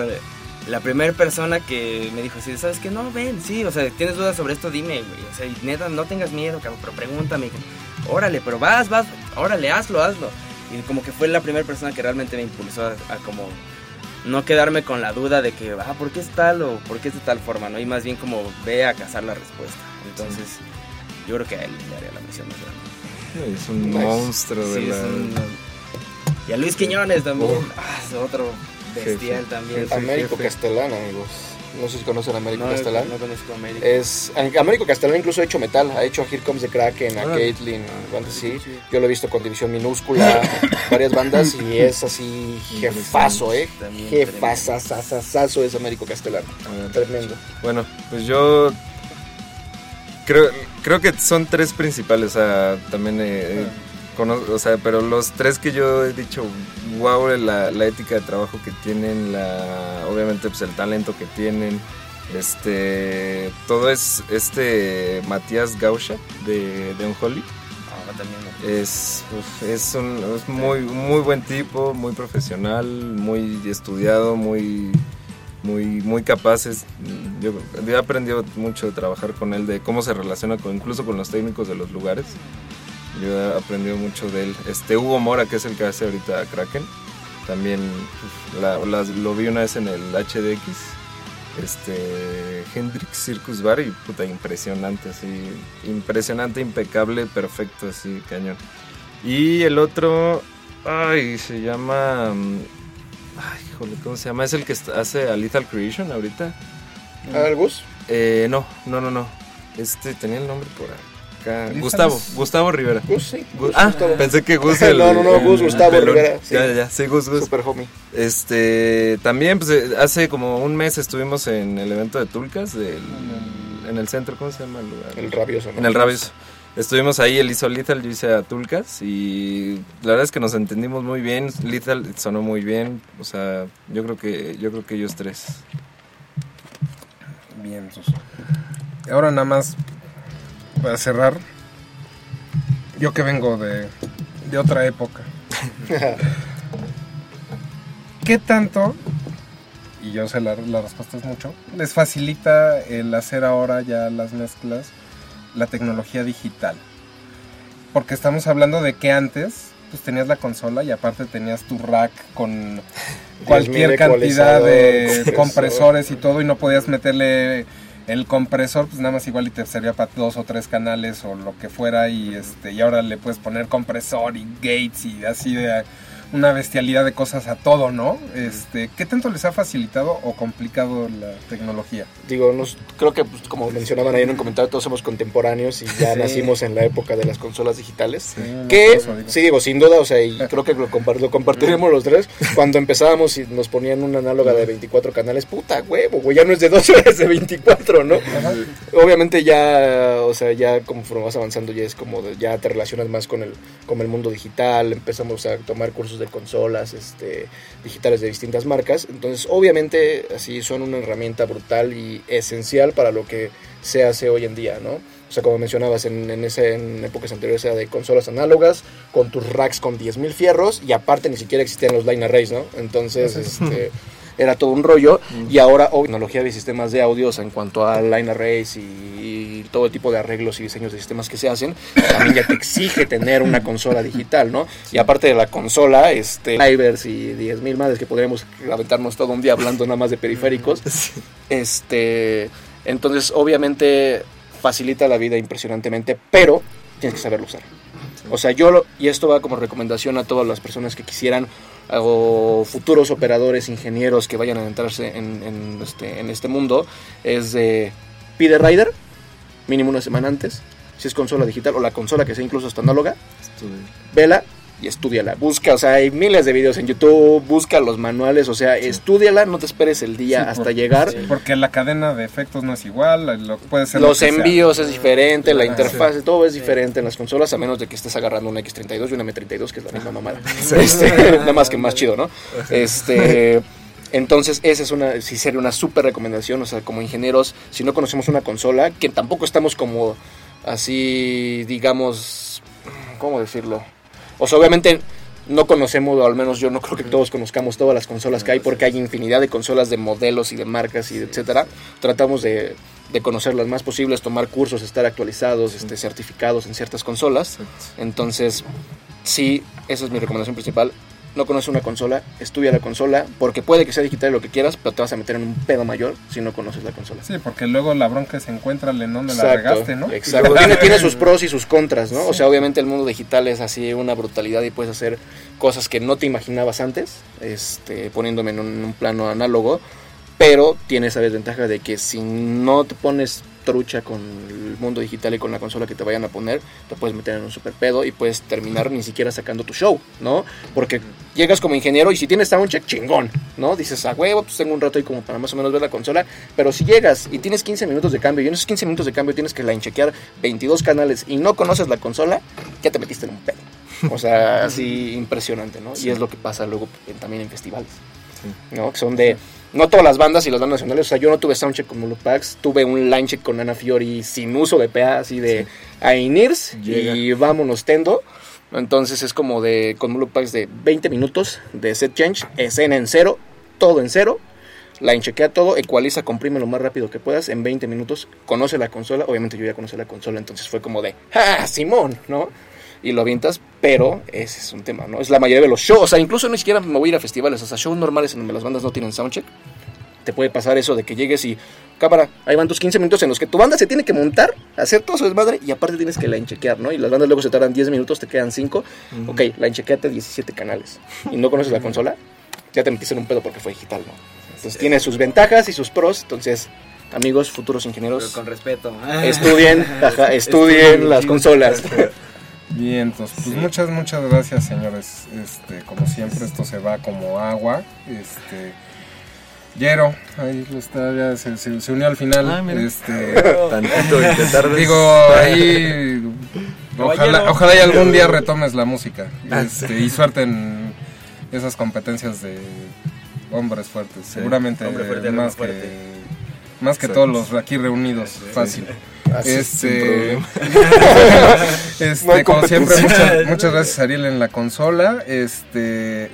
la primera persona que me dijo así, ¿sabes qué? No, ven, sí, o sea, tienes dudas sobre esto, dime, güey. O sea, neta, no tengas miedo, cabrón, pero pregúntame. Órale, pero vas, vas, órale, hazlo, hazlo. Y como que fue la primera persona que realmente me impulsó a, como no quedarme con la duda de que, ah, ¿por qué es tal o por qué es de tal forma, no? Y más bien como ve a cazar la respuesta. Entonces, yo creo que a él le haría la misión más grande. Es un monstruo de la... Y a Luis Quiñones también, ah, es otro Bestial también. Américo Castellán, amigos. No sé si conocen a Américo Castellán. No conozco a Américo. Es, Américo Castellán incluso ha hecho metal. Ha hecho a Here Comes the Kraken, a Caitlyn, bandas así. Yo lo he visto con División Minúscula, varias bandas. Y es así jefazo, ¿eh? Jefazazazazo es Américo Castellán. Tremendo. Bueno, pues yo creo, creo que son tres principales. O sea, también... Eh, o sea, pero los tres que yo he dicho, wow, la, ética de trabajo que tienen, la, obviamente pues el talento que tienen Este, todo es este Matías Gausha de, de Unholy. Ah, es, es, un, es muy, muy buen tipo, muy profesional, muy estudiado, muy, muy, muy capaz. yo, he aprendido mucho de trabajar con él, de cómo se relaciona con, incluso con los técnicos de los lugares. Yo he aprendido mucho de él. Este Hugo Mora, que es el que hace ahorita Kraken, también lo vi una vez en el HDX este Hendrix Circus Bar y puta impresionante así impresionante impecable perfecto así cañón. Y el otro ay se llama mm, ay joder cómo se llama es el que hace a Lethal Creation ahorita. ¿Ah, Gus? Eh, no no no no. Este tenía el nombre por ahí Gustavo, Gustavo Rivera. Gus, sí. ah, pensé que Gus el, No, no, no, Gus, Gustavo Rivera. Sí. Ya, ya, sí, Gus, Gus. Super homie. Este, también, pues, eh, hace como un mes estuvimos en el evento de Tulcas, del, en el centro, ¿cómo se llama el lugar? El Rabioso, En el Rabioso. Estuvimos ahí, él hizo Lethal, yo hice a Tulcas y la verdad es que nos entendimos muy bien. Lethal sonó muy bien, o sea, yo creo que, yo creo que ellos tres. Bien, Ahora nada más para cerrar, yo que vengo de, de otra época, ¿qué tanto, y yo sé la, la respuesta es mucho, les facilita el hacer ahora ya las mezclas la tecnología digital? Porque estamos hablando de que antes pues tenías la consola y aparte tenías tu rack con cualquier cantidad de compresores y todo y no podías meterle el compresor, pues nada más igual y te servía para dos o tres canales o lo que fuera y este y ahora le puedes poner compresor y gates y así de una bestialidad de cosas a todo, ¿no? Este, ¿Qué tanto les ha facilitado o complicado la tecnología? Digo, nos, creo que pues, como mencionaban ahí en un comentario, todos somos contemporáneos y ya nacimos en la época de las consolas digitales. que, sí, digo, sin duda, o sea, y creo que lo, compartiremos los tres, cuando empezábamos y nos ponían una análoga de 24 canales, puta huevo, güey, ya no es de 12, es de 24, ¿no? Obviamente ya, o sea, ya como vas avanzando ya es como, ya te relacionas más con el, con el mundo digital, empezamos a tomar cursos de consolas este, digitales de distintas marcas. Entonces, obviamente, así son una herramienta brutal y esencial para lo que se hace hoy en día, ¿no? O sea, como mencionabas, en, en, ese, en épocas anteriores era de consolas análogas, con tus racks con 10.000 fierros, y aparte ni siquiera existían los line arrays, ¿no? Entonces, este, era todo un rollo y ahora oh, tecnología de sistemas de audios en cuanto a line arrays y, todo tipo de arreglos y diseños de sistemas que se hacen, también ya te exige tener una consola digital, ¿no? Y aparte de la consola, este, drivers y 10.000 madres que podríamos aventarnos todo un día hablando nada más de periféricos, este, entonces obviamente facilita la vida impresionantemente, pero tienes que saberlo usar. O sea, yo, y esto va como recomendación a todas las personas que quisieran o futuros operadores, ingenieros que vayan a entrarse en, este, en este mundo, es de pide rider, mínimo una semana antes, si es consola digital o la consola que sea incluso hasta análoga, vela y estudiala. Busca, o sea, hay miles de videos en YouTube, busca los manuales, o sea, estudiala, no te esperes el día hasta llegar. Porque la cadena de efectos no es igual, lo, puede ser los envíos es diferente, la interfaz, todo es diferente en las consolas, a menos de que estés agarrando una X32 y una M32, que es la misma mamada. Este, nada más que más chido, ¿no? Este... Entonces, esa es una, sí sería una súper recomendación, o sea, como ingenieros, si no conocemos una consola, que tampoco estamos como así, digamos, ¿cómo decirlo? O sea, obviamente no conocemos, o al menos yo no creo que todos conozcamos todas las consolas que hay, porque hay infinidad de consolas de modelos y de marcas y etcétera. Tratamos de, de conocer las más posibles, tomar cursos, estar actualizados, este, certificados en ciertas consolas. Entonces, sí, esa es mi recomendación principal no conoces una consola, estudia la consola, porque puede que sea digital lo que quieras, pero te vas a meter en un pedo mayor si no conoces la consola. Sí, porque luego la bronca se encuentra en donde la regaste, ¿no? Exacto. tiene, sus pros y sus contras, ¿no? O sea, obviamente el mundo digital es así una brutalidad y puedes hacer cosas que no te imaginabas antes, este, poniéndome en un plano análogo, pero tiene esa desventaja de que si no te pones trucha con el mundo digital y con la consola que te vayan a poner, te puedes meter en un super pedo y puedes terminar ni siquiera sacando tu show, ¿no? Porque llegas como ingeniero y si tienes soundcheck, chingón, ¿no? Dices, a huevo, pues tengo un rato ahí como para más o menos ver la consola, pero si llegas y tienes 15 minutos de cambio y en esos 15 minutos de cambio tienes que line chequear 22 canales y no conoces la consola, ya te metiste en un pedo. O sea, así impresionante, ¿no? Y es lo que pasa luego también en festivales, ¿no? Que son de no todas las bandas y las bandas nacionales, o sea, yo no tuve soundcheck con Mulupax, tuve un line check con Ana Fiori sin uso de PA, así de a Inirs y vámonos tendo. Entonces es como de con Mulupax de 20 minutos de set change, escena en cero, todo en cero. Line chequea todo, ecualiza, comprime lo más rápido que puedas en 20 minutos, conoce la consola, obviamente yo ya conocí la consola, entonces fue como de, ¡ah, Simón! ¿no? y lo avientas, pero ese es un tema, ¿no? Es la mayoría de los shows, o sea, incluso ni siquiera me voy a ir a festivales, o sea, shows normales en donde las bandas no tienen soundcheck. Te puede pasar eso de que llegues y, cámara, ahí van tus 15 minutos en los que tu banda se tiene que montar, hacer todo su desmadre y aparte tienes que la chequear, ¿no? Y las bandas luego se tardan 10 minutos, te quedan 5. Ok, la chequeate 17 canales y no conoces la consola, ya te metiste en un pedo porque fue digital, ¿no? Entonces tiene sus ventajas y sus pros, entonces amigos, futuros ingenieros. con respeto. Estudien, estudien las consolas. Bien, entonces, pues muchas, muchas gracias, señores. Este, como siempre, esto se va como agua. Este, Yero, ahí está, ya se, unió al final. Ah, este, Tantito Digo, ahí, ojalá, ojalá y algún día retomes la música. Ah, este, y suerte en esas competencias de hombres fuertes. Seguramente más, que, más que todos los aquí reunidos, fácil este, este como siempre, muchas, gracias Ariel en la consola. Este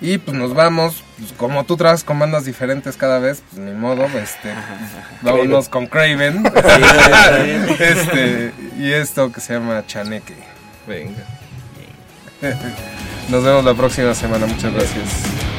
y pues nos vamos, pues, como tú traes con bandas diferentes cada vez, pues ni modo, este, vámonos con Craven. este, y esto que se llama Chaneque. Venga. Nos vemos la próxima semana, muchas gracias.